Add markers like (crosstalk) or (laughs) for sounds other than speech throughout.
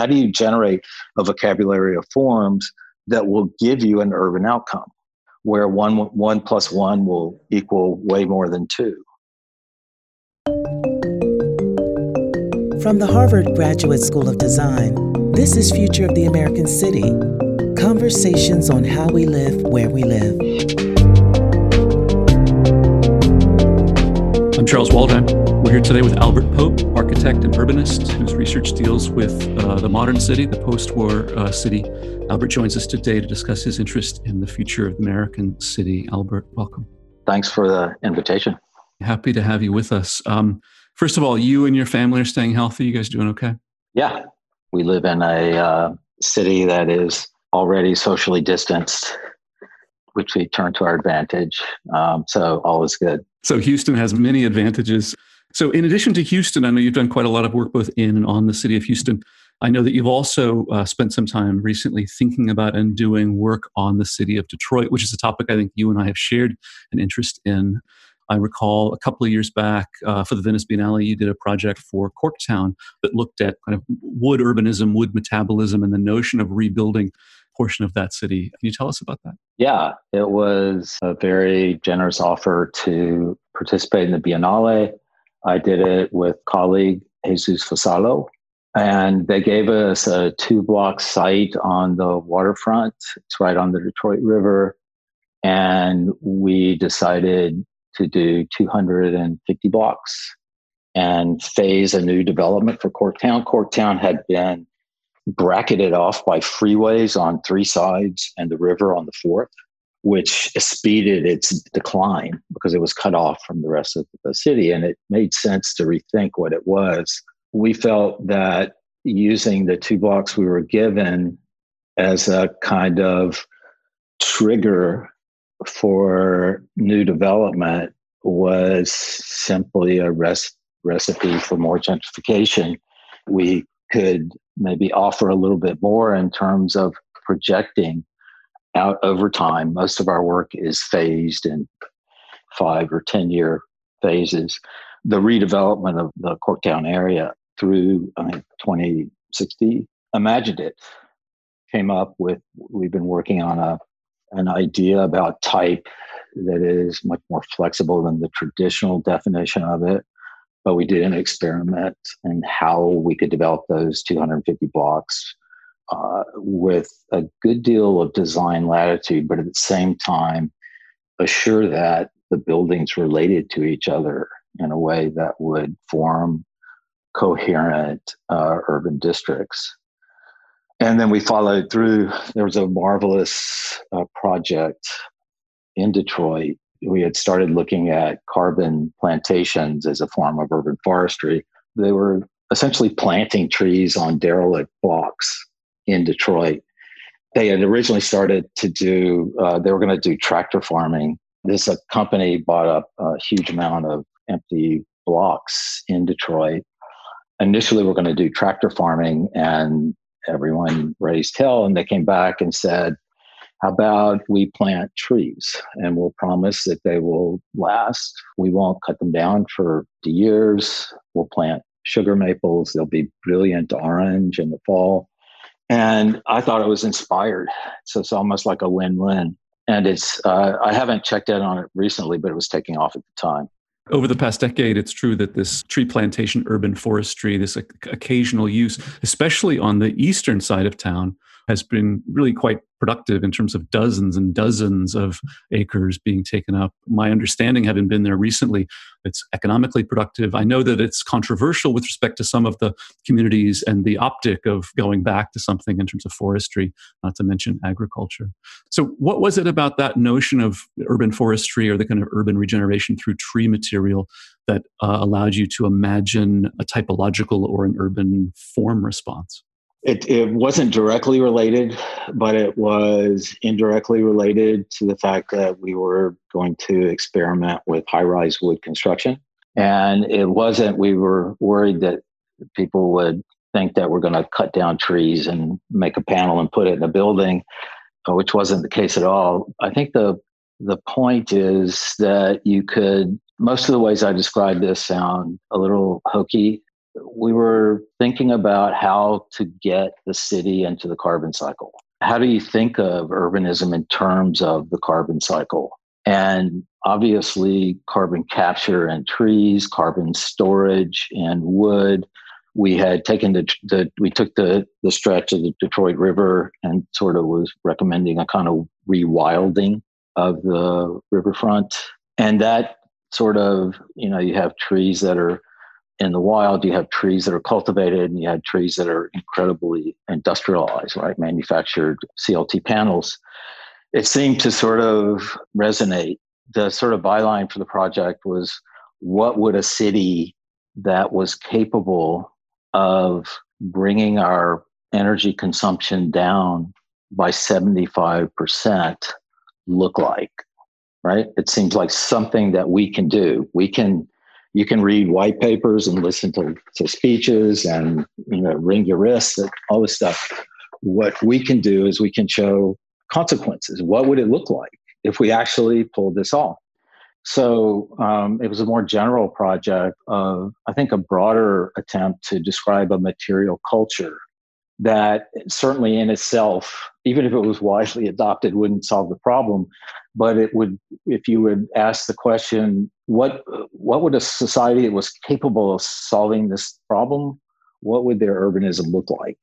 How do you generate a vocabulary of forms that will give you an urban outcome where one, one plus one will equal way more than two? From the Harvard Graduate School of Design, this is Future of the American City Conversations on how we live where we live. I'm Charles Waldheim. We're here today with Albert Pope, architect and urbanist whose research deals with uh, the modern city, the post war uh, city. Albert joins us today to discuss his interest in the future of the American city. Albert, welcome. Thanks for the invitation. Happy to have you with us. Um, first of all, you and your family are staying healthy. You guys doing okay? Yeah. We live in a uh, city that is already socially distanced, which we turn to our advantage. Um, so all is good. So Houston has many advantages. So, in addition to Houston, I know you've done quite a lot of work both in and on the city of Houston. I know that you've also uh, spent some time recently thinking about and doing work on the city of Detroit, which is a topic I think you and I have shared an interest in. I recall a couple of years back uh, for the Venice Biennale, you did a project for Corktown that looked at kind of wood urbanism, wood metabolism, and the notion of rebuilding portion of that city. Can you tell us about that? Yeah, it was a very generous offer to participate in the Biennale. I did it with colleague Jesus Vassallo, and they gave us a two block site on the waterfront. It's right on the Detroit River. And we decided to do 250 blocks and phase a new development for Corktown. Corktown had been bracketed off by freeways on three sides and the river on the fourth which speeded its decline because it was cut off from the rest of the city. And it made sense to rethink what it was. We felt that using the two blocks we were given as a kind of trigger for new development was simply a res- recipe for more gentrification. We could maybe offer a little bit more in terms of projecting out over time. Most of our work is phased in five or 10 year phases. The redevelopment of the Corktown area through I think 2060 imagined it came up with we've been working on a an idea about type that is much more flexible than the traditional definition of it but we did an experiment in how we could develop those 250 blocks uh, with a good deal of design latitude, but at the same time, assure that the buildings related to each other in a way that would form coherent uh, urban districts. And then we followed through. There was a marvelous uh, project in Detroit. We had started looking at carbon plantations as a form of urban forestry. They were essentially planting trees on derelict blocks in Detroit. They had originally started to do, uh, they were going to do tractor farming. This a company bought up a huge amount of empty blocks in Detroit. Initially, we're going to do tractor farming, and everyone raised hell. And they came back and said, How about we plant trees and we'll promise that they will last? We won't cut them down for the years. We'll plant sugar maples. They'll be brilliant orange in the fall and I thought it was inspired. So it's almost like a win-win. And it's uh, I haven't checked in on it recently, but it was taking off at the time. Over the past decade, it's true that this tree plantation, urban forestry, this occasional use, especially on the eastern side of town, has been really quite productive in terms of dozens and dozens of acres being taken up. My understanding, having been there recently, it's economically productive. I know that it's controversial with respect to some of the communities and the optic of going back to something in terms of forestry, not to mention agriculture. So, what was it about that notion of urban forestry or the kind of urban regeneration through tree material that uh, allowed you to imagine a typological or an urban form response? It, it wasn't directly related, but it was indirectly related to the fact that we were going to experiment with high rise wood construction. And it wasn't, we were worried that people would think that we're going to cut down trees and make a panel and put it in a building, uh, which wasn't the case at all. I think the the point is that you could most of the ways I describe this sound a little hokey we were thinking about how to get the city into the carbon cycle. How do you think of urbanism in terms of the carbon cycle? And obviously, carbon capture and trees, carbon storage and wood. We had taken the, the we took the the stretch of the Detroit River and sort of was recommending a kind of rewilding of the riverfront, and that sort of you know you have trees that are in the wild you have trees that are cultivated and you have trees that are incredibly industrialized right? Manufactured clt panels. It seemed to sort of resonate. The sort of byline for the project was what would a city that was capable of bringing our energy consumption down by 75% look like right? It seems like something that we can do. We can you can read white papers and listen to, to speeches and you know wring your wrists and all this stuff. What we can do is we can show consequences. What would it look like if we actually pulled this off? So um, it was a more general project of i think a broader attempt to describe a material culture that certainly in itself even if it was widely adopted wouldn't solve the problem but it would if you would ask the question what what would a society that was capable of solving this problem what would their urbanism look like?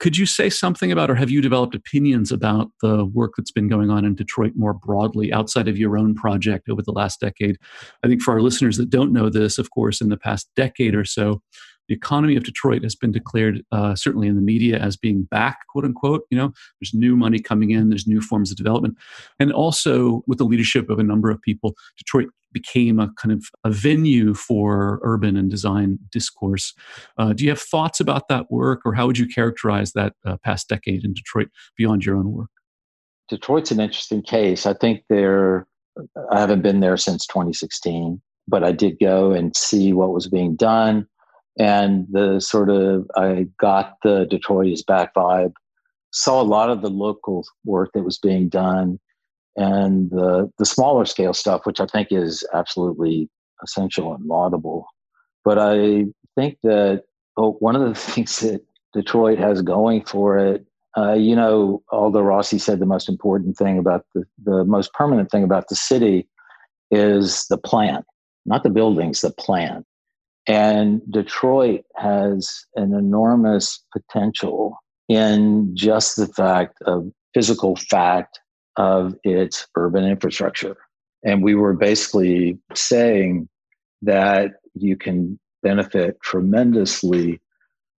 Could you say something about or have you developed opinions about the work that's been going on in detroit more broadly outside of your own project over the last decade? I think for our listeners that don't know this of course in the past decade or so the economy of Detroit has been declared, uh, certainly in the media, as being back, quote unquote. You know, there's new money coming in, there's new forms of development. And also, with the leadership of a number of people, Detroit became a kind of a venue for urban and design discourse. Uh, do you have thoughts about that work, or how would you characterize that uh, past decade in Detroit beyond your own work? Detroit's an interesting case. I think there, I haven't been there since 2016, but I did go and see what was being done and the sort of I got the Detroit is back vibe. Saw a lot of the local work that was being done, and the the smaller scale stuff, which I think is absolutely essential and laudable. But I think that oh, one of the (laughs) things that Detroit has going for it, uh, you know, although Rossi said the most important thing about the the most permanent thing about the city is the plan, not the buildings, the plan and Detroit has an enormous potential in just the fact of physical fact of its urban infrastructure. And we were basically saying that you can benefit tremendously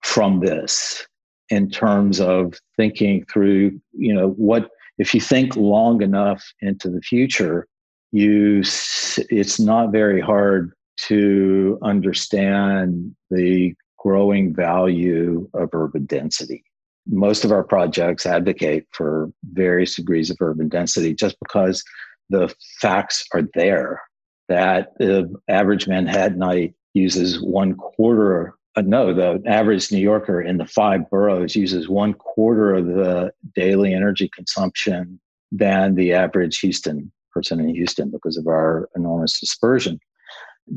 from this in terms of thinking through, you know, what if you think long enough into the future, you it's not very hard to understand the growing value of urban density. Most of our projects advocate for various degrees of urban density just because the facts are there that the average Manhattanite uses one quarter. Uh, no, the average New Yorker in the five boroughs uses one quarter of the daily energy consumption than the average Houston person in Houston because of our enormous dispersion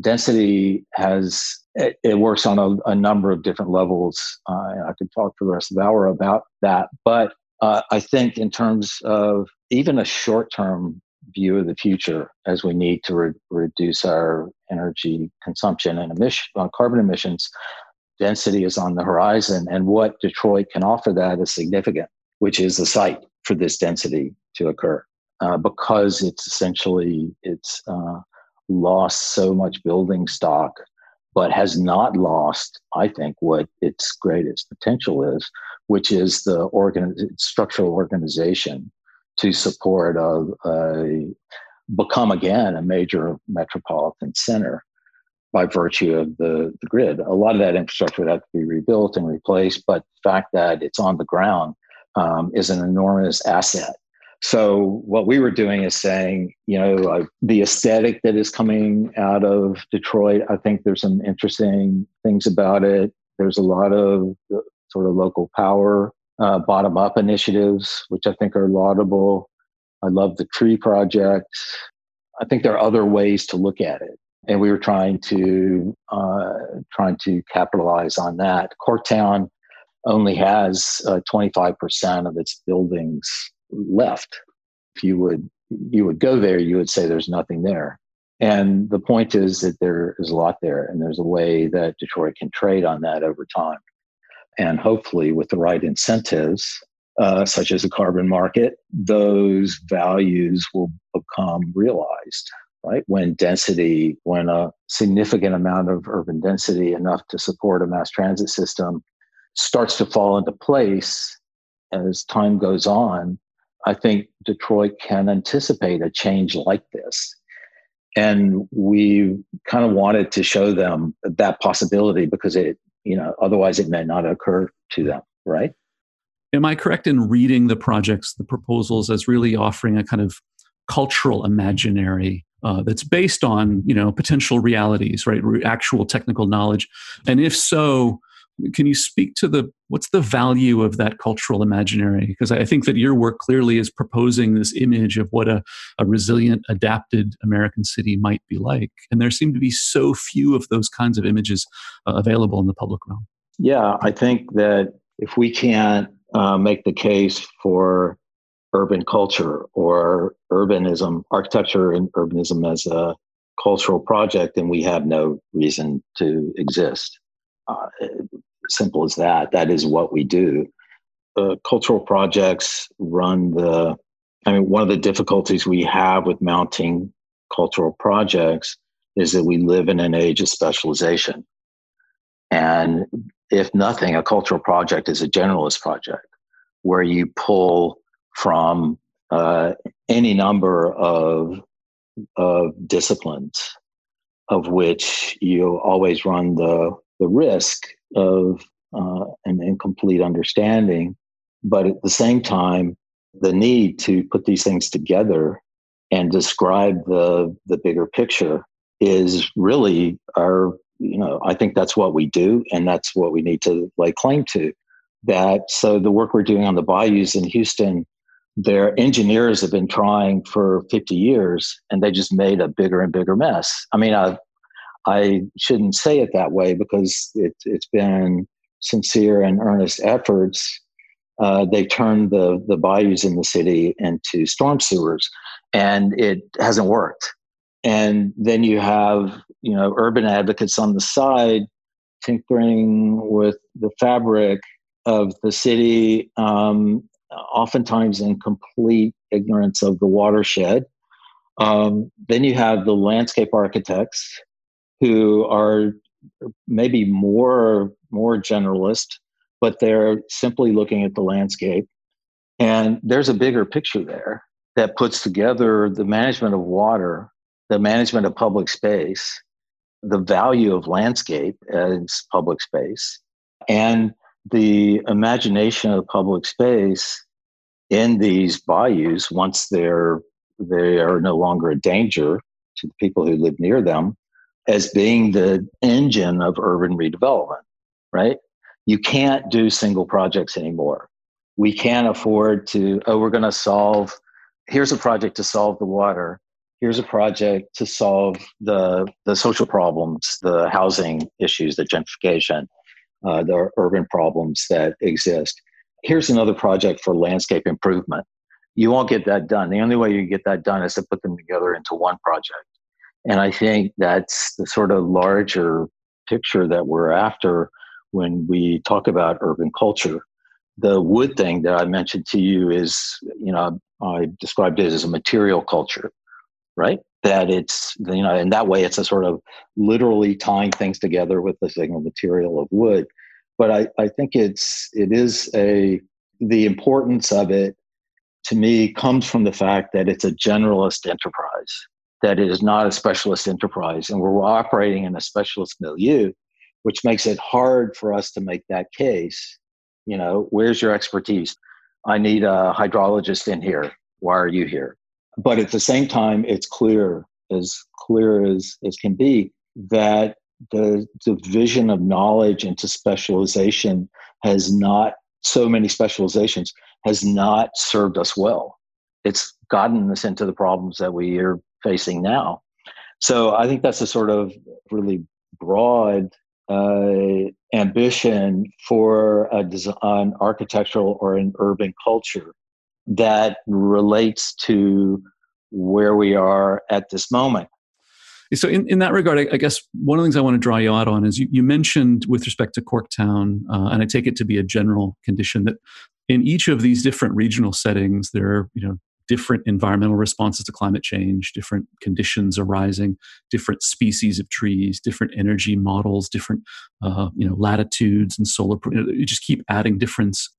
density has it, it works on a, a, number of different levels. Uh, i could talk for the rest of the hour about that. But uh, i think in terms of even a short-term view of the future as we need to re- reduce our energy consumption and emission uh, carbon emissions density is on the horizon. And what detroit can offer that is significant which is the site for this density to occur. Uh, because it's essentially it's uh, lost so much building stock, but has not lost, I think, what its greatest potential is, which is the structural organization to support a, a become again a major metropolitan center by virtue of the, the grid. A lot of that infrastructure would have to be rebuilt and replaced, but the fact that it's on the ground um, is an enormous asset so what we were doing is saying, you know, uh, the aesthetic that is coming out of Detroit, I think there's some interesting things about it. There's a lot of sort of local power, uh, bottom up initiatives, which I think are laudable. I love the tree project. I think there are other ways to look at it. and we were trying to uh, trying to capitalize on that. Corktown only has uh, 25% of its buildings left. If you would you would go there, you would say there's nothing there. And the point is that there is a lot there, and there's a way that Detroit can trade on that over time. And hopefully, with the right incentives, uh, such as a carbon market, those values will become realized right? When density, when a significant amount of urban density, enough to support a mass transit system, starts to fall into place as time goes on, I think Detroit can anticipate a change like this. And we kind of wanted to show them that possibility because it, you know, otherwise it may not occur to them, right? Am I correct in reading the projects, the proposals, as really offering a kind of cultural imaginary uh, that's based on you know potential realities right actual technical knowledge and if so can you speak to the what's the value of that cultural imaginary? Because i think that your work clearly is proposing this image of what a, a resilient adapted american city might be like. And there seem to be so few of those kinds of images uh, available in the public realm. Yeah i think that if we can't uh, make the case for urban culture or urbanism, architecture and urbanism as a cultural project, and we have no reason to exist. Uh, simple as that. That is what we do. Cultural projects run the, I mean, one of the difficulties we have with mounting cultural projects is that we live in an age of specialization. And if nothing, a cultural project is a generalist project where you pull from uh, any number of, of disciplines, of which you always run the, the risk of uh, an incomplete understanding. But at the same time, the need to put these things together and describe the, the bigger picture is really our, you know, I think that's what we do, and that's what we need to lay claim to. That so the work we're doing on the bayous in Houston their engineers have been trying for 50 years and they just made a bigger and bigger mess. I mean, I, I shouldn't say it that way because it, it's been sincere and earnest efforts. Uh, they turned the, the bayous in the city into storm sewers and it hasn't worked. And then you have, you know, urban advocates on the side tinkering with the fabric of the city um, oftentimes in complete ignorance of the watershed. Um, then you have the landscape architects who are maybe more more generalist, but they're simply looking at the landscape. And there's a bigger picture there that puts together the management of water, the management of public space, the value of landscape as public space, and the imagination of public space in these bayous once they're they are no longer a danger to the people who live near them as being the engine of urban redevelopment right you can't do single projects anymore we can't afford to oh we're going to solve here's a project to solve the water here's a project to solve the the social problems the housing issues the gentrification uh, the urban problems that exist. Here's another project for landscape improvement. You won't get that done. The only way you get that done is to put them together into one project. And I think that's the sort of larger picture that we're after when we talk about urban culture. The wood thing that I mentioned to you is, you know, I described it as a material culture, right? that it's you know in that way it's a sort of literally tying things together with the single material of wood but i i think it's it is a the importance of it to me comes from the fact that it's a generalist enterprise that is not a specialist enterprise and we're operating in a specialist milieu which makes it hard for us to make that case. You know where's your expertise? I need a hydrologist in here. Why are you here? But at the same time, it's clear, as clear as, as can be, that the division of knowledge into specialization has not, so many specializations, has not served us well. It's gotten us into the problems that we are facing now. So I think that's a sort of really broad uh, ambition for a design, architectural or an urban culture that relates to where we are at this moment. So, in, in that regard, I, I, guess one of the things I want to draw you out on is you, you mentioned with respect to Corktown, uh, and I take it to be a general condition that in each of these different regional settings, there are you know different environmental responses to climate change, different conditions arising, different species of trees, different energy models, different uh, you know latitudes and solar. You just keep adding difference.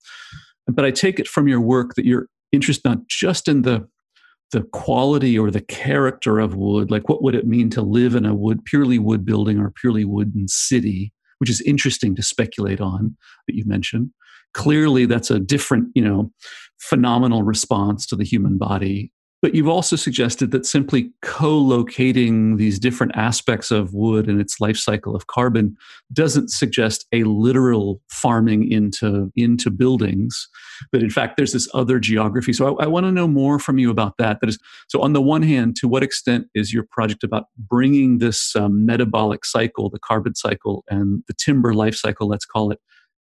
But I take it from your work that you're interested not just in the the quality or the character of wood, like what would it mean to live in a wood purely wood building or purely wooden city, which is interesting to speculate on that you mentioned clearly that's a different you know phenomenal response to the human body. But you've also suggested that simply co-locating these different aspects of wood and its life cycle of carbon doesn't suggest a literal farming into into buildings. But in fact there's this other geography. So i, I want to know more from you about that. That is so on the one hand to what extent is your project about bringing this um, metabolic cycle the carbon cycle and the timber life cycle let's call it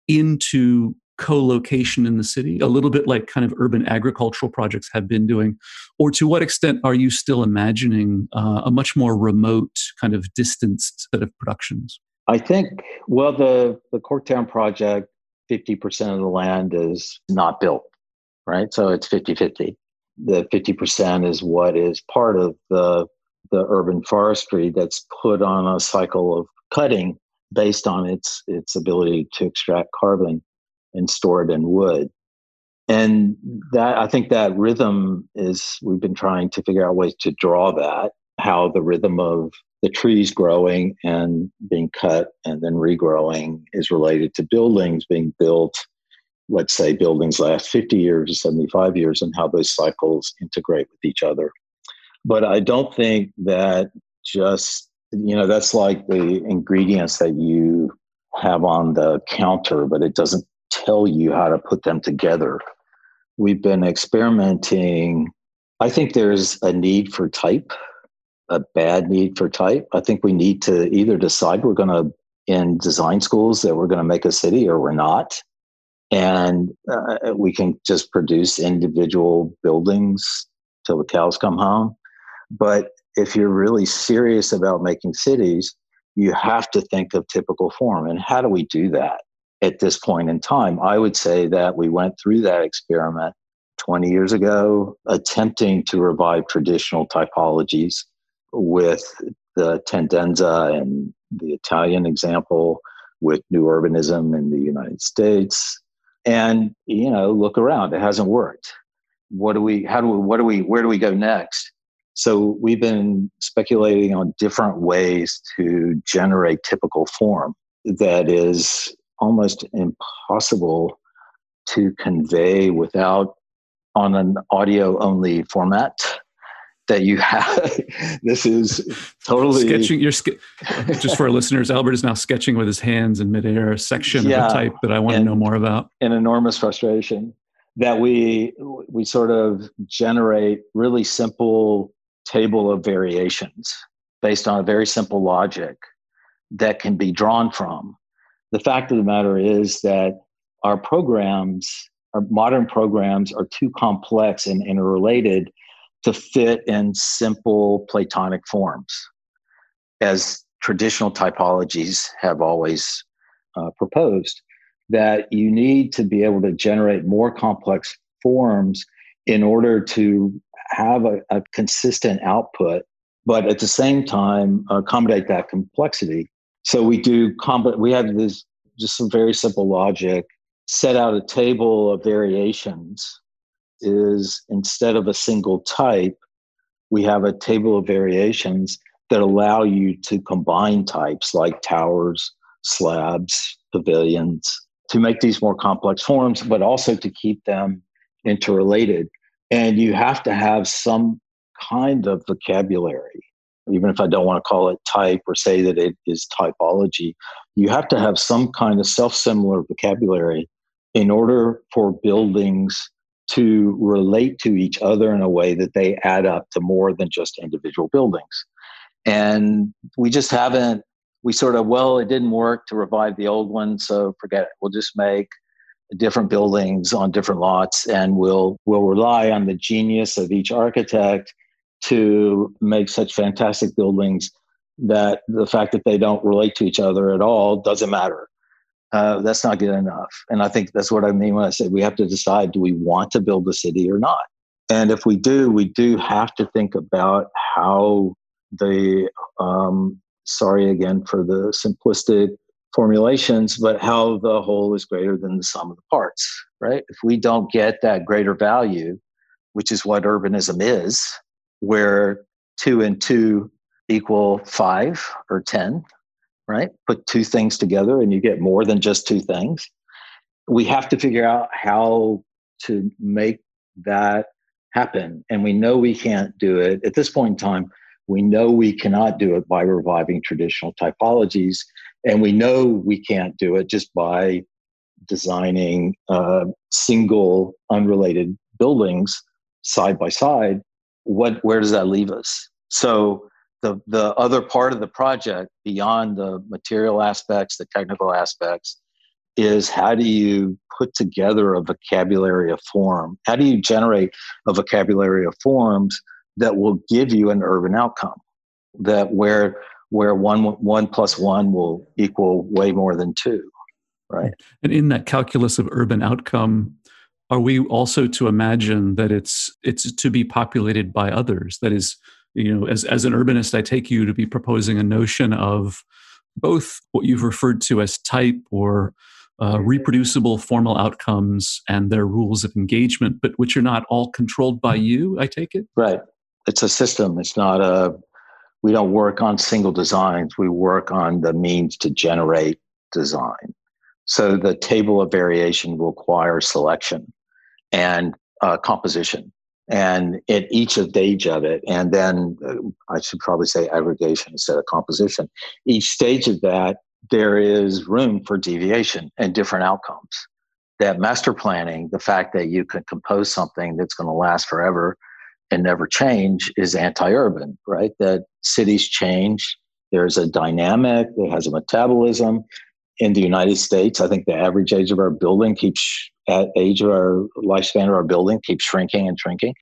into co-location in the city a little bit like kind of urban agricultural projects have been doing? Or to what extent are you still imagining uh, a much more remote kind of distanced set of productions? I think well the the corktown project 50% of the land is not built right? So it's 50-50 the 50% is what is part of the the urban forestry that's put on a cycle of cutting based on its its ability to extract carbon and stored in wood. And that I think that rhythm is we've been trying to figure out ways to draw that, how the rhythm of the trees growing and being cut and then regrowing is related to buildings being built. Let's say buildings last 50 years or 75 years and how those cycles integrate with each other. But I don't think that just, you know, that's like the ingredients that you have on the counter, but it doesn't tell you how to put them together. We've been experimenting. I think there's a need for type, a bad need for type. I think we need to either decide we're going to, in design schools, that we're going to make a city or we're not. And uh, we can just produce individual buildings till the cows come home. But if you're really serious about making cities, you have to think of typical form. And how do we do that? At this point in time. I would say that we went through that experiment 20 years ago, attempting to revive traditional typologies with the tendenza and the Italian example, with new urbanism in the United States. And, you know, look around, it hasn't worked. What do we, how do we, what do we, where do we go next? So we've been speculating on different ways to generate typical form that is almost impossible to convey without on an audio only format that you have. (laughs) This is totally sketching you're ske- just for our listeners albert is now sketching with his hands in midair a section yeah, of a type that i want to know more about. an enormous frustration that we we sort of generate really simple table of variations based on a very simple logic that can be drawn from the fact of the matter is that our programs, our modern programs, are too complex and interrelated to fit in simple Platonic forms, as traditional typologies have always uh, proposed. That you need to be able to generate more complex forms in order to have a, a consistent output, but at the same time accommodate that complexity so we do comp- we have this just some very simple logic. Set out a table of variations is instead of a single type, we have a table of variations that allow you to combine types like towers, slabs, pavilions to make these more complex forms, but also to keep them interrelated. And you have to have some kind of vocabulary even if I don't want to call it type or say that it is typology, you have to have some kind of self similar vocabulary in order for buildings to relate to each other in a way that they add up to more than just individual buildings. And we just haven't, we sort of, well, it didn't work to revive the old one, so forget it. We'll just make different buildings on different lots and we'll, we'll rely on the genius of each architect to make such fantastic buildings that the fact that they don't relate to each other at all doesn't matter. Uh, that's not good enough. And I think that's what I mean when I say we have to decide do we want to build a city or not? And if we do, we do have to think about how the, um, sorry again for the simplistic formulations, but how the whole is greater than the sum of the parts, right? If we don't get that greater value, which is what urbanism is, where two and two equal five or 10, right? Put two things together and you get more than just two things. We have to figure out how to make that happen. And we know we can't do it at this point in time. We know we cannot do it by reviving traditional typologies. And we know we can't do it just by designing uh, single unrelated buildings side by side. What, where does that leave us? So the, the other part of the project beyond the material aspects, the technical aspects, is how do you put together a vocabulary of form? How do you generate a vocabulary of forms that will give you an urban outcome? That where where one one plus one will equal way more than two, right? And in that calculus of urban outcome, are we also to imagine that it's it's to be populated by others? That is, you know, as as an urbanist, I take you to be proposing a notion of both what you've referred to as type or uh, reproducible formal outcomes and their rules of engagement, but which are not all controlled by you, I take it? Right. It's a system. It's not a, we don't work on single designs. We work on the means to generate design. So the table of variation will require selection and uh, composition and at each stage of it and then uh, i should probably say aggregation instead of composition each stage of that there is room for deviation and different outcomes. That master planning, the fact that you can compose something that's going to last forever and never change, is anti urban, right? That cities change. There's a dynamic that has a metabolism. In the United States, I think the average age of our building keeps at age of our lifespan of our building keeps shrinking and shrinking.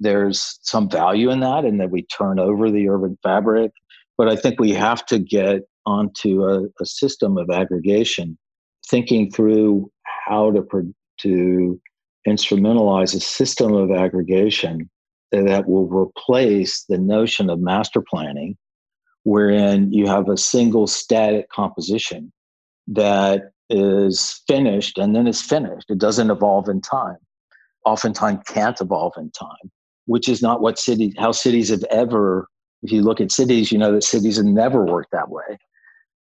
There's some value in that, and that we turn over the urban fabric. But I think we have to get onto a, a system of aggregation, thinking through how to, to instrumentalize a system of aggregation that will replace the notion of master planning, wherein you have a single static composition that is finished and then it's finished. It doesn't evolve in time. Oftentimes can't evolve in time, which is not what cities, how cities have ever, if you look at cities, you know that cities have never worked that way.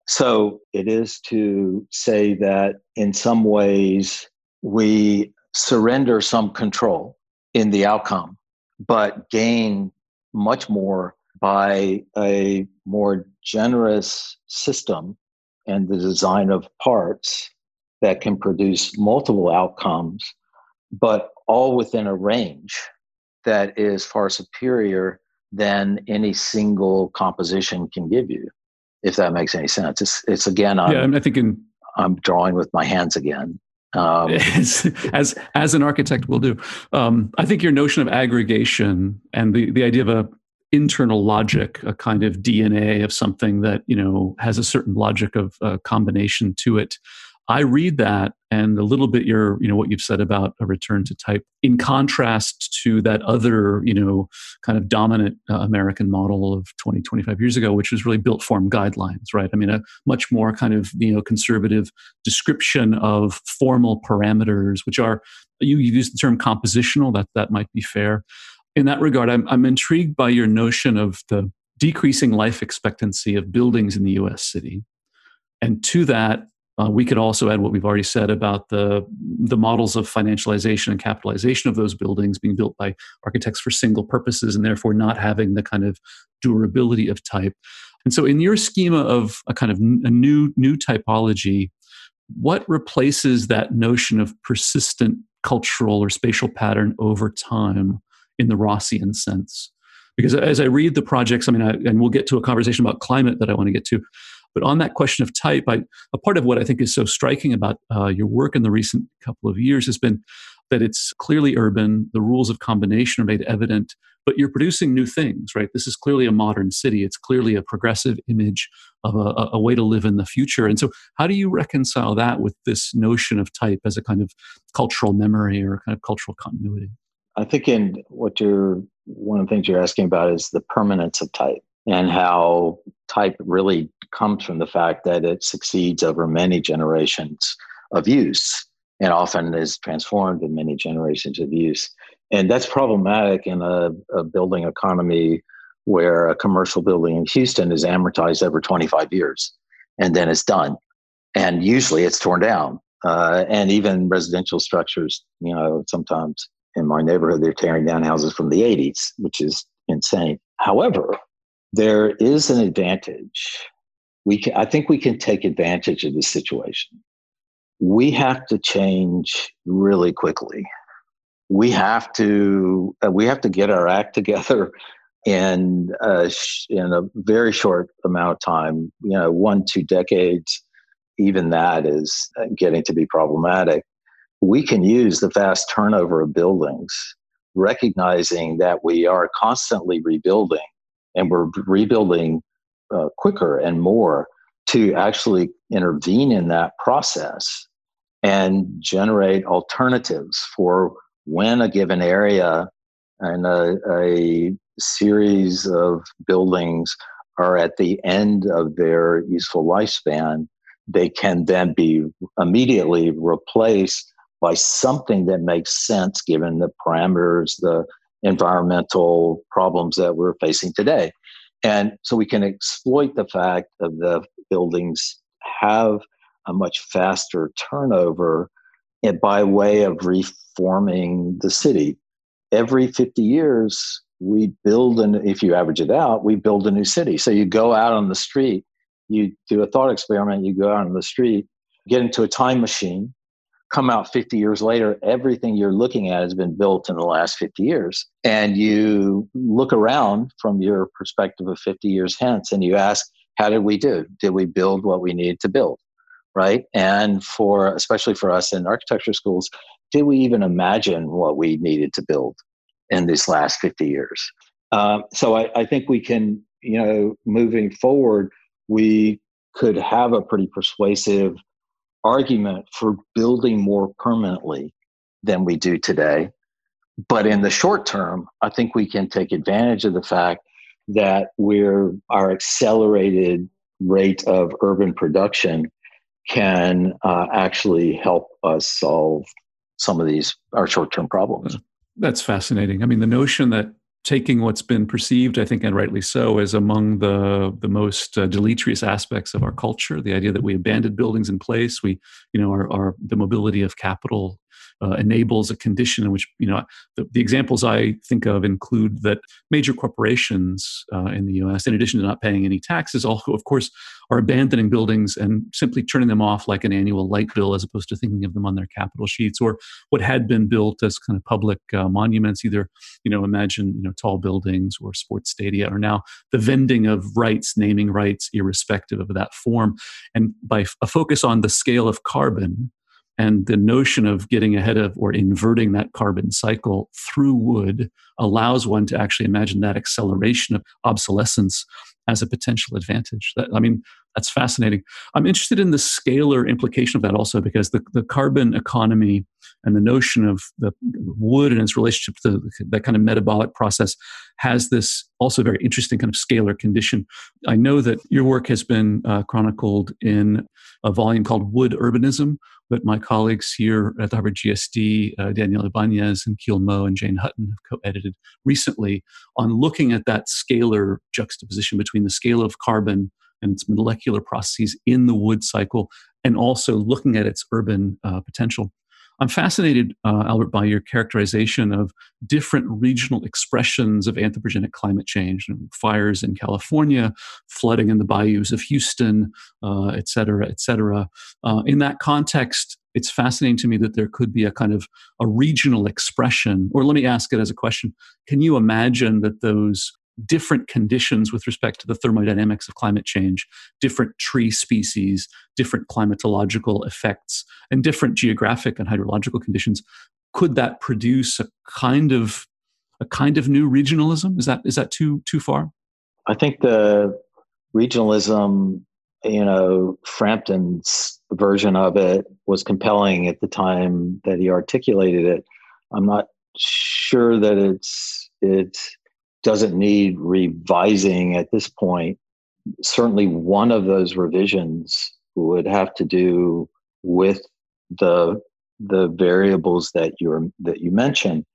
So it is to say that in some ways we surrender some control in the outcome, but gain much more by a more generous system and the design of parts that can produce multiple outcomes, but all within a range that is far superior than any single composition can give you if that makes any sense. It's it's again. I'm, yeah, I'm thinking. I'm drawing with my hands again. Um, (laughs) as, as as an architect will do. Um, I think your notion of aggregation and the the idea of a internal logic, a kind of DNA of something that you know has a certain logic of uh, combination to it, I read that and a little bit your, you know, what you've said about a return to type in contrast to that other, you know, kind of dominant uh, American model of 20, 25 years ago, which was really built form guidelines, right? I mean, a much more kind of, you know, conservative description of formal parameters, which are, you, you use the term compositional, that, that might be fair. In that regard, I'm, I'm intrigued by your notion of the decreasing life expectancy of buildings in the US city. And to that, uh, we could also add what we've already said about the the models of financialization and capitalization of those buildings being built by architects for single purposes and therefore not having the kind of durability of type. And so, in your schema of a kind of a new new typology, what replaces that notion of persistent cultural or spatial pattern over time in the Rossian sense? Because as I read the projects, I mean, I, and we'll get to a conversation about climate that I want to get to. But on that question of type, I, a part of what I think is so striking about uh, your work in the recent couple of years has been that it's clearly urban. The rules of combination are made evident, but you're producing new things, right? This is clearly a modern city. It's clearly a progressive image of a, a way to live in the future. And so, how do you reconcile that with this notion of type as a kind of cultural memory or kind of cultural continuity? I think in what you're one of the things you're asking about is the permanence of type and how type really comes from the fact that it succeeds over many generations of use and often is transformed in many generations of use. And that's problematic in a, a building economy where a commercial building in Houston is amortized over 25 years and then it's done. And usually it's torn down. Uh, and even residential structures, you know, sometimes in my neighborhood, they're tearing down houses from the 80s, which is insane. However, there is an advantage. We can, I think we can take advantage of this situation. We have to change really quickly. We have to uh, we have to get our act together (laughs) in a, in a very short amount of time. You know, one two decades. Even that is uh, getting to be problematic. We can use the fast turnover of buildings, recognizing that we are constantly rebuilding and we're rebuilding uh, quicker and more to actually intervene in that process and generate alternatives for when a given area and a, a series of buildings are at the end of their useful lifespan, they can then be immediately replaced by something that makes sense given the parameters, the environmental problems that we're facing today. And so we can exploit the fact of the buildings have a much faster turnover by way of reforming the city. Every 50 years, we build, and if you average it out, we build a new city. So you go out on the street, you do a thought experiment, you go out on the street, get into a time machine, come out 50 years later, everything you're looking at has been built in the last 50 years. And you look around from your perspective of 50 years hence and you ask, how did we do? Did we build what we needed to build? Right. And for, especially for us in architecture schools, did we even imagine what we needed to build in these last 50 years? Um, so I, I think we can, you know, moving forward, we could have a pretty persuasive argument for building more permanently than we do today. But in the short term, I think we can take advantage of the fact that we're our accelerated rate of urban production can uh, actually help us solve some of these our short-term problems. That's fascinating. I mean, the notion that taking what's been perceived, I think, and rightly so, as among the the most uh, deleterious aspects of our culture. The idea that we abandoned buildings in place, we, you know, our, our the mobility of capital uh, enables a condition in which you know the, the, examples I think of include that major corporations uh, in the U.S., in addition to not paying any taxes, also of course are abandoning buildings and simply turning them off like an annual light bill, as opposed to thinking of them on their capital sheets or what had been built as kind of public uh, monuments. Either you know imagine you know tall buildings or sports stadia, are now the vending of rights, naming rights, irrespective of that form, and by a focus on the scale of carbon and the notion of getting ahead of or inverting that carbon cycle through wood allows one to actually imagine that acceleration of obsolescence as a potential advantage. That, I mean, that's fascinating. I'm interested in the scalar implication of that also because the, the carbon economy and the notion of the wood and its relationship to that kind of metabolic process has this also very interesting kind of scalar condition. I know that your work has been uh, chronicled in a volume called Wood Urbanism, but my colleagues here at Harvard GSD, uh, Daniel Ibanez and Kiel Moe and Jane Hutton, have co edited recently on looking at that scalar juxtaposition between the scale of carbon and its molecular processes in the wood cycle, and also looking at its urban uh, potential. I'm fascinated, uh, Albert, by your characterization of different regional expressions of anthropogenic climate change, fires in California, flooding in the bayous of Houston, uh, et cetera, et cetera. Uh, in that context, it's fascinating to me that there could be a kind of a regional expression, or let me ask it as a question. Can you imagine that those different conditions with respect to the thermodynamics of climate change, different tree species, different climatological effects, and different geographic and hydrological conditions, could that produce a kind of a kind of new regionalism? Is that is that too too far? I think the regionalism, you know, Frampton's version of it was compelling at the time that he articulated it. I'm not sure that it's it doesn't need revising at this point. Certainly, one of those revisions would have to do with the the variables that you're that you mentioned,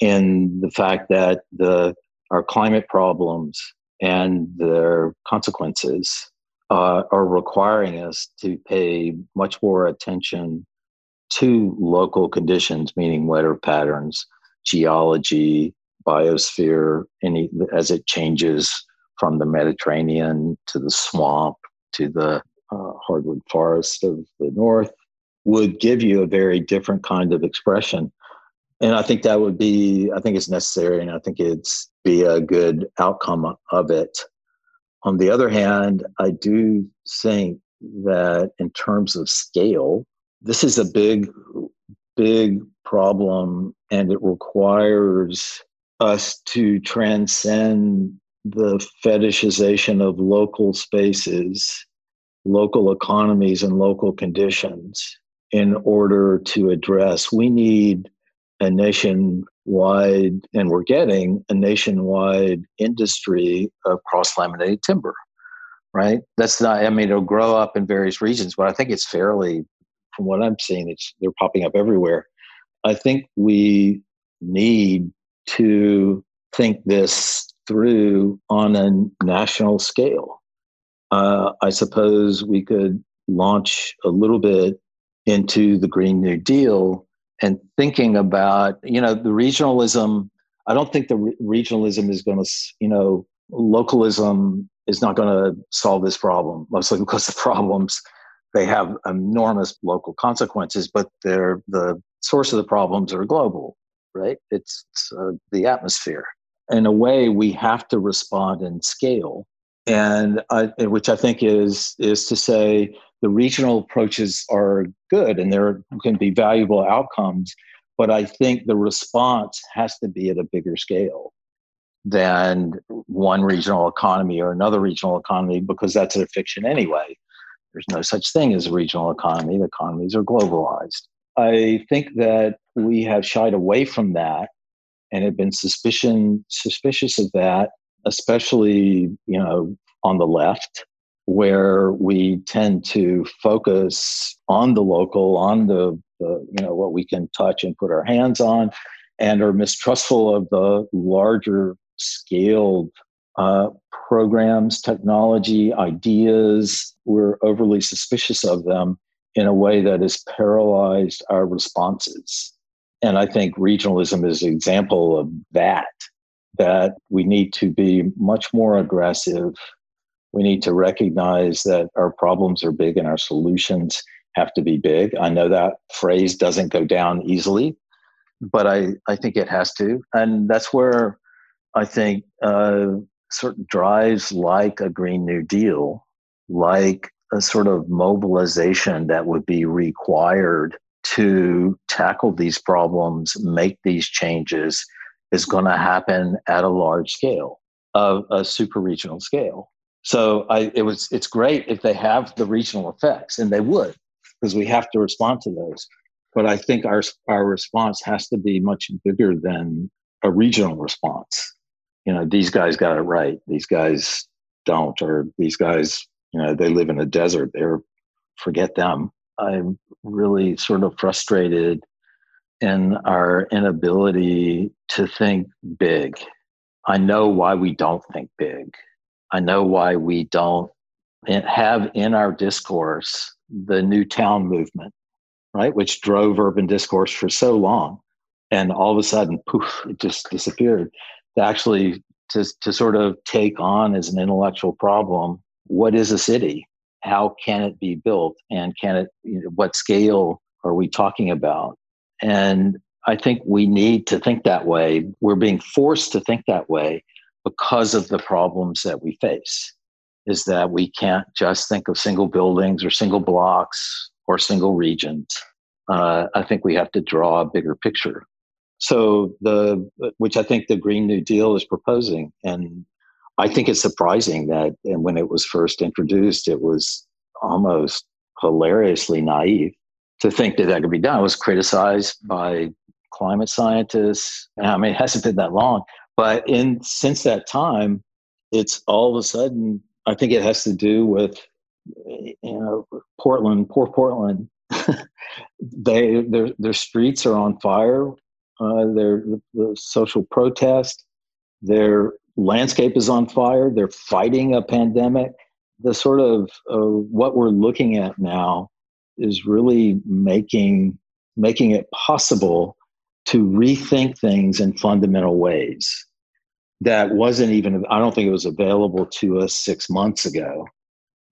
in the fact that the our climate problems and their consequences uh, are requiring us to pay much more attention to local conditions, meaning weather patterns, geology, biosphere, any as it changes from the Mediterranean to the swamp to the uh, hardwood forest of the north, would give you a very different kind of expression. And I think that would be, I think it's necessary, and I think it's be a good outcome of it. On the other hand, I do think that in terms of scale, this is a big, big problem, and it requires us to transcend the fetishization of local spaces, local economies, and local conditions in order to address. We need a nationwide, and we're getting a nationwide industry of cross laminated timber, right? That's not, I mean, it'll grow up in various regions, but I think it's fairly, from what I'm seeing, it's, they're popping up everywhere. I think we need to think this through on a national scale. Uh, I suppose we could launch a little bit into the Green New Deal and thinking about, you know, the regionalism. I don't think the re- regionalism is going to, you know, localism is not going to solve this problem, mostly because the (laughs) problems they have enormous local consequences, but they're the source of the problems are global right? It's, it's uh, the atmosphere. In a way, we have to respond in scale, and I, which I think is is to say the regional approaches are good and there can be valuable outcomes, but I think the response has to be at a bigger scale than one regional economy or another regional economy because that's a fiction anyway. There's no such thing as a regional economy. The economies are globalized. I think that we have shied away from that and have been suspicion suspicious of that, especially you know on the left, where we tend to focus on the local, on the, the you know what we can touch and put our hands on, and are mistrustful of the larger scaled uh, programs, technology, ideas. We're overly suspicious of them in a way that has paralyzed our responses. And I think regionalism is an example of that, that we need to be much more aggressive. We need to recognize that our problems are big and our solutions have to be big. I know that phrase doesn't go down easily, but I, I think it has to. And that's where I think uh, certain drives like a Green New Deal, like a sort of mobilization that would be required to tackle these problems, make these changes, is going to happen at a large scale, of a super regional scale. So I, it was, it's great if they have the regional effects, and they would, because we have to respond to those. But I think our our response has to be much bigger than a regional response. You know, these guys got it right; these guys don't, or these guys you know they live in a desert they're forget them. I'm really sort of frustrated in our inability to think big. I know why we don't think big. I know why we don't have in our discourse the new town movement right which drove urban discourse for so long. And all of a sudden poof it just disappeared. To actually to, to sort of take on as an intellectual problem what is a city? How can it be built? And can it, you know, what scale are we talking about? And I think we need to think that way. We're being forced to think that way because of the problems that we face is that we can't just think of single buildings or single blocks or single regions. Uh, I think we have to draw a bigger picture. So the which I think the Green New Deal is proposing, and I think it's surprising that when it was first introduced, it was almost hilariously naive to think that that could be done. It was criticized by climate scientists. I mean, it hasn't been that long, but in since that time, it's all of a sudden. I think it has to do with you know Portland, poor Portland. (laughs) they their their streets are on fire. Uh, their the social protest. Their landscape is on fire. They're fighting a pandemic. The sort of uh, what we're looking at now is really making making it possible to rethink things in fundamental ways that wasn't even i don't think it was available to us six months ago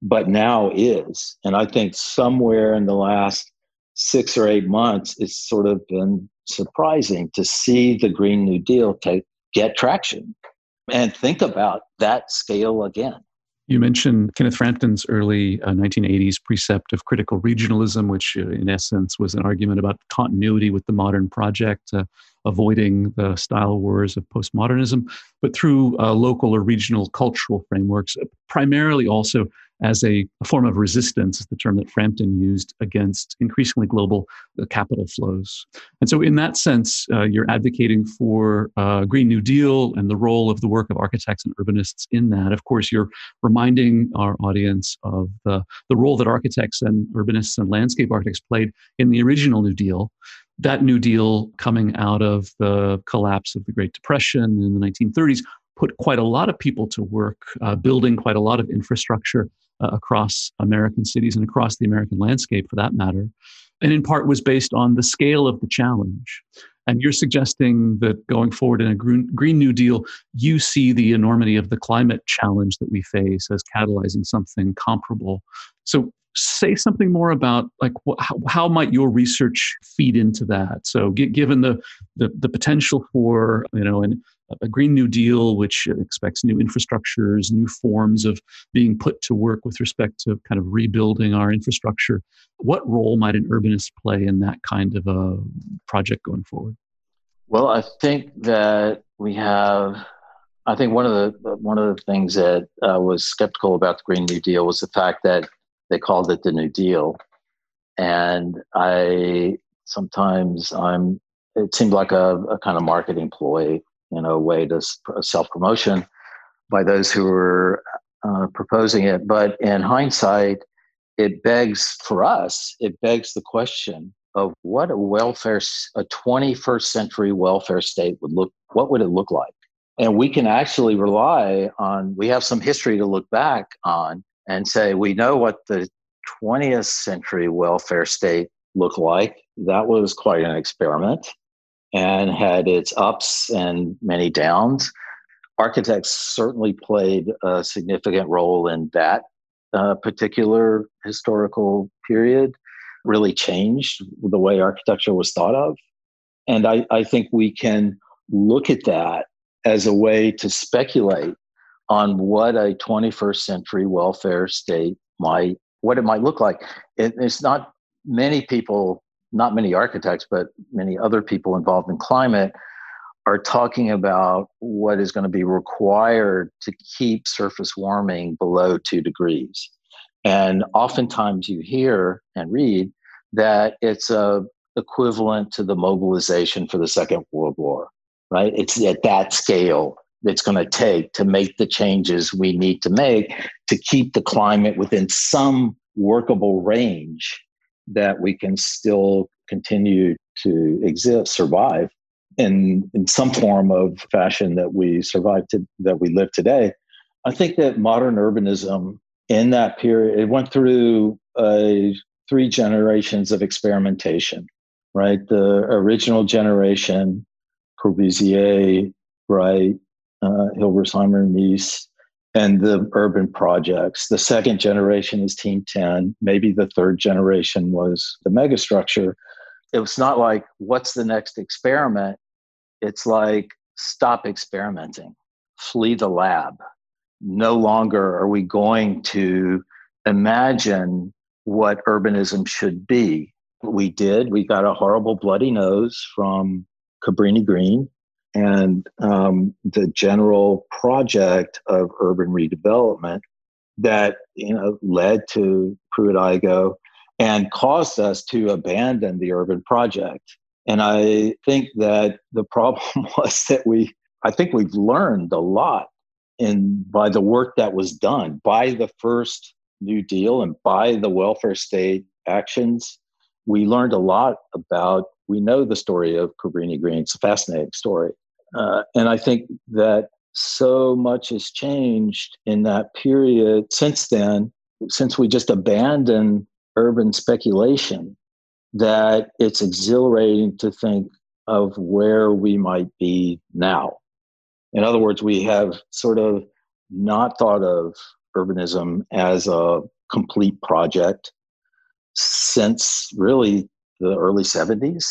but now is and i think somewhere in the last six or eight months it's sort of been surprising to see the green new deal take, get traction and think about that scale again. You mentioned Kenneth Frampton's early uh, 1980s precept of critical regionalism, which uh, in essence was an argument about continuity with the modern project, uh, avoiding the style wars of postmodernism, but through uh, local or regional cultural frameworks, primarily also as a, a, form of resistance, is the term that Frampton used against increasingly global uh, capital flows. And so, in that sense, uh, you're advocating for uh, Green New Deal and the role of the work of architects and urbanists in that. Of course, you're reminding our audience of the, the role that architects and urbanists and landscape architects played in the original New Deal. That New Deal coming out of the collapse of the Great Depression in the 1930s put quite a lot of people to work uh, building quite a lot of infrastructure uh, across American cities and across the American landscape for that matter. And in part was based on the scale of the challenge. And you're suggesting that going forward in a Green, Green New Deal, you see the enormity of the climate challenge that we face as catalyzing something comparable. So say something more about like wh- how, might your research feed into that? So g- given the, the, the potential for you know an, a green new deal which expects new infrastructures new forms of being put to work with respect to kind of rebuilding our infrastructure what role might an urbanist play in that kind of a project going forward? Well i think that we have I think one of the one of the things that uh, was skeptical about the Green New Deal was the fact that they called it the New Deal, and I sometimes I'm. It seemed like a, a kind of marketing ploy, you know, a way to self promotion by those who were uh, proposing it. But in hindsight, it begs for us. It begs the question of what a welfare, a 21st century welfare state would look. What would it look like? And we can actually rely on. We have some history to look back on and say we know what the 20th century welfare state looked like. That was quite an experiment and had its ups and many downs. Architects certainly played a significant role in that uh, particular historical period, really changed the way architecture was thought of. And I, I think we can look at that as a way to speculate on what a 21st century welfare state might what it might look like. It, it's not many people not many architects but many other people involved in climate are talking about what is going to be required to keep surface warming below two degrees. And oftentimes you hear and read that it's a equivalent to the mobilization for the second world war right? It's at that scale it's going to take to make the changes we need to make to keep the climate within some workable range that we can still continue to exist, survive in, in some form of fashion that we survive to, that we live today. I think that modern urbanism in that period, it went through three generations of experimentation, right? The original generation, Corbusier, Wright, uh, Hilberseimer Mies, and the urban projects. The second generation is Team 10. Maybe the third generation was the megastructure. It was not like, what's the next experiment? It's like, stop experimenting. flee the lab. No longer are we going to imagine what urbanism should be. We did. We got a horrible bloody nose from Cabrini Green and um, the general project of urban redevelopment that you know led to Pruitt-Igoe and caused us to abandon the urban project. And I think that the problem (laughs) was that we, I think we've learned a lot in by the work that was done by the first New Deal and by the welfare state actions. We learned a lot about. We know the story of Cabrini Green. It's a fascinating story, uh, and I think that so much has changed in that period since then. Since we just abandoned urban speculation, that it's exhilarating to think of where we might be now. In other words, we have sort of not thought of urbanism as a complete project since really the early 70s.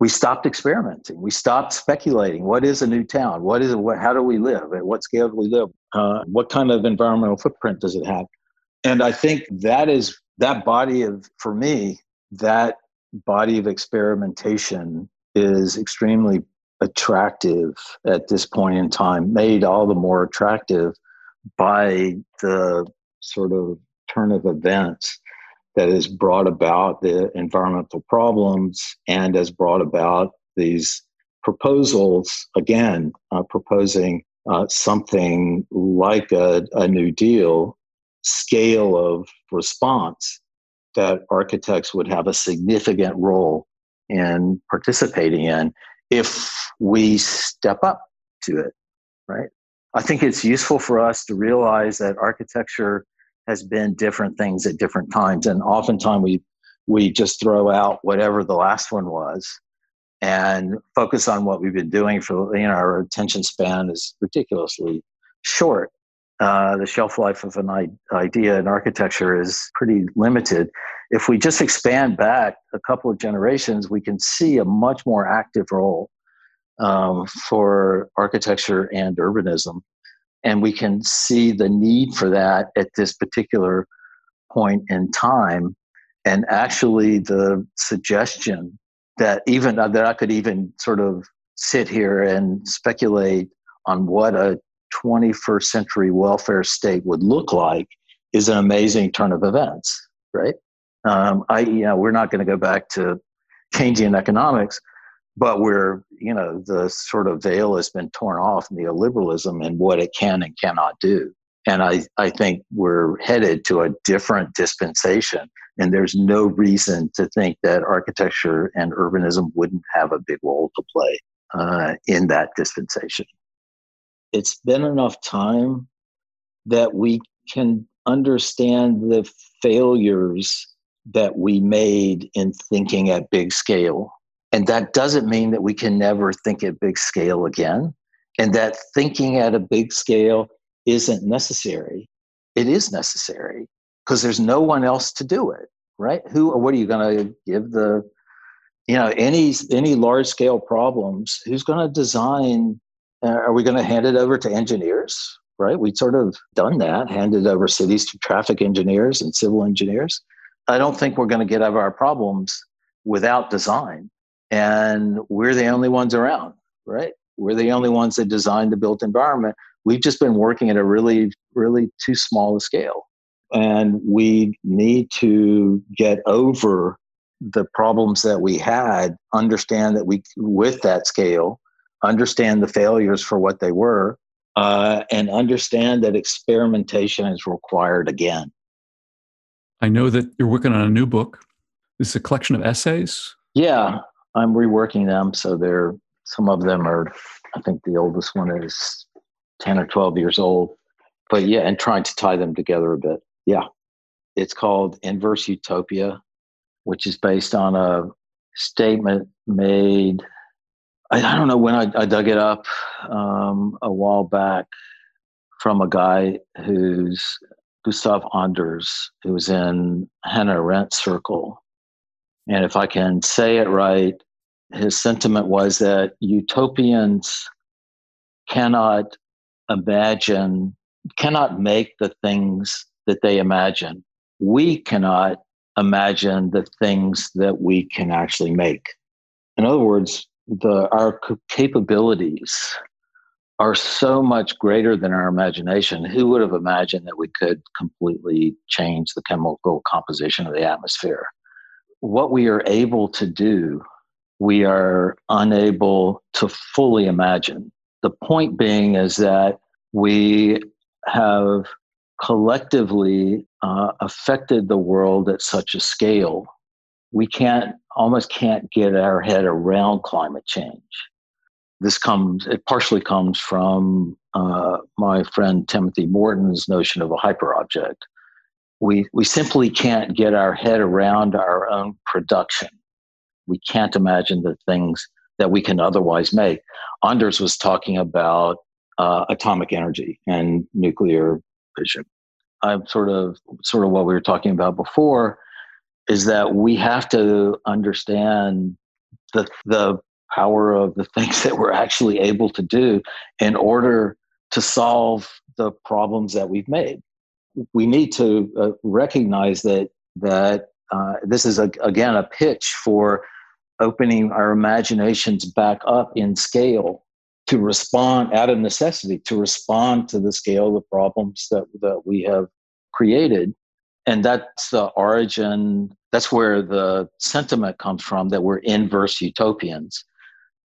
We stopped experimenting. We stopped speculating. What is a new town? What is? What, how do we live? At what scale do we live? Uh, what kind of environmental footprint does it have? And I think that is that body of, for me, that body of experimentation is extremely attractive at this point in time, made all the more attractive by the sort of turn of events that has brought about the environmental problems and has brought about these proposals, again, uh, proposing uh, something like a, a New Deal scale of response that architects would have a significant role in participating in if we step up to it, right? I think it's useful for us to realize that architecture has been different things at different times, and oftentimes we we just throw out whatever the last one was and focus on what we've been doing for you know our attention span is ridiculously short uh, the shelf life of an idea in architecture is pretty limited. If we just expand back a couple of generations, we can see a much more active role um, for architecture and urbanism. And we can see the need for that at this particular point in time. And actually, the suggestion that even that I could even sort of sit here and speculate on what a 21st century welfare state would look like is an amazing turn of events, right? Um, I, you know, we're not going to go back to Keynesian economics, but we're, you know, the sort of veil has been torn off neoliberalism and what it can and cannot do. And I, I think we're headed to a different dispensation. And there's no reason to think that architecture and urbanism wouldn't have a big role to play uh, in that dispensation it's been enough time that we can understand the failures that we made in thinking at big scale. And that doesn't mean that we can never think at big scale again. And that thinking at a big scale isn't necessary. It is necessary because there's no one else to do it, right? Who what are you going to give the, you know, any any large scale problems? Who's going to design uh, are we going to hand it over to engineers? Right? We'd sort of done that, handed over cities to traffic engineers and civil engineers. I don't think we're going to get over our problems without design. And we're the only ones around, right? We're the only ones that design the built environment. We've just been working at a really, really too small a scale. And we need to get over the problems that we had, understand that we, with that scale, understand the failures for what they were, uh, and understand that experimentation is required again. I know that you're working on a new book. This is a collection of essays. Yeah, I'm reworking them. So they're some of them are. I think the oldest one is ten or twelve years old. But yeah, and trying to tie them together a bit. Yeah, it's called Inverse Utopia, which is based on a statement made I, I don't know when I, I dug it up um, a while back from a guy who's Gustav Anders, who was in Hannah Arendt Circle. And if I can say it right, his sentiment was that utopians cannot imagine, cannot make the things that they imagine. We cannot imagine the things that we can actually make. In other words, the, our capabilities are so much greater than our imagination. Who would have imagined that we could completely change the chemical composition of the atmosphere? What we are able to do, we are unable to fully imagine. The point being is that we have collectively uh, affected the world at such a scale, we can't almost can't get our head around climate change. This comes it partially comes from uh, my friend Timothy Morton's notion of a hyperobject. We we simply can't get our head around our own production. We can't imagine the things that we can otherwise make. Anders was talking about uh, atomic energy and nuclear fission. I'm sort of sort of what we were talking about before is that we have to understand the the power of the (laughs) things that we're actually able to do in order to solve the problems that we've made. We need to uh, recognize that that uh, this is a, again a pitch for opening our imaginations back up in scale to respond out of necessity to respond to the scale of the problems that, that we have created. And that's the origin that's where the sentiment comes from that we're inverse utopians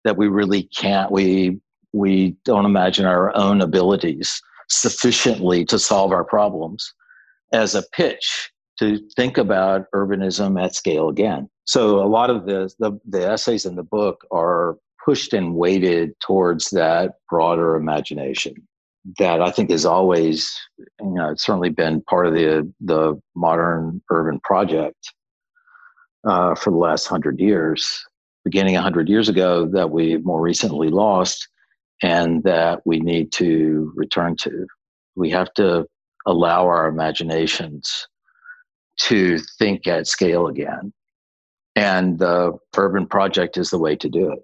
that we really can't we we don't imagine our own abilities sufficiently to solve our problems as a pitch to think about urbanism at scale again. So a lot of the, the, the essays in the book are pushed and weighted towards that broader imagination that I think has always, you know, it's certainly been part of the the modern urban project uh, for the last hundred years, beginning a hundred years ago, that we more recently lost, and that we need to return to. We have to allow our imaginations to think at scale again, and the urban project is the way to do it.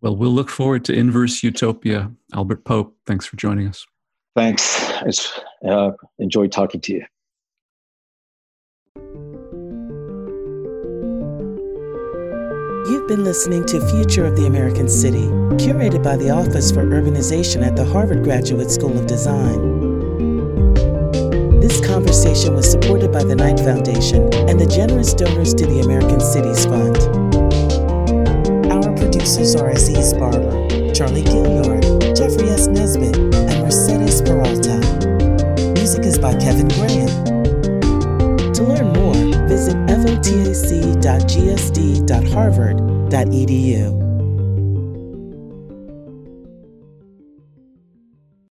Well, we'll look forward to Inverse Utopia. Albert Pope, thanks for joining us. Thanks. It's uh, enjoyed talking to you. You've been listening to Future of the American City, curated by the Office for Urbanization at the Harvard Graduate School of Design. This conversation was supported by the Knight Foundation and the generous donors to the American Cities Fund Our producers are Aziz Barber, Charlie Gilliard, Jeffrey S. Nesbitt, and Mercedes Peralta. Music is by Kevin Graham. To learn more, visit fotac.gsd.harvard.edu.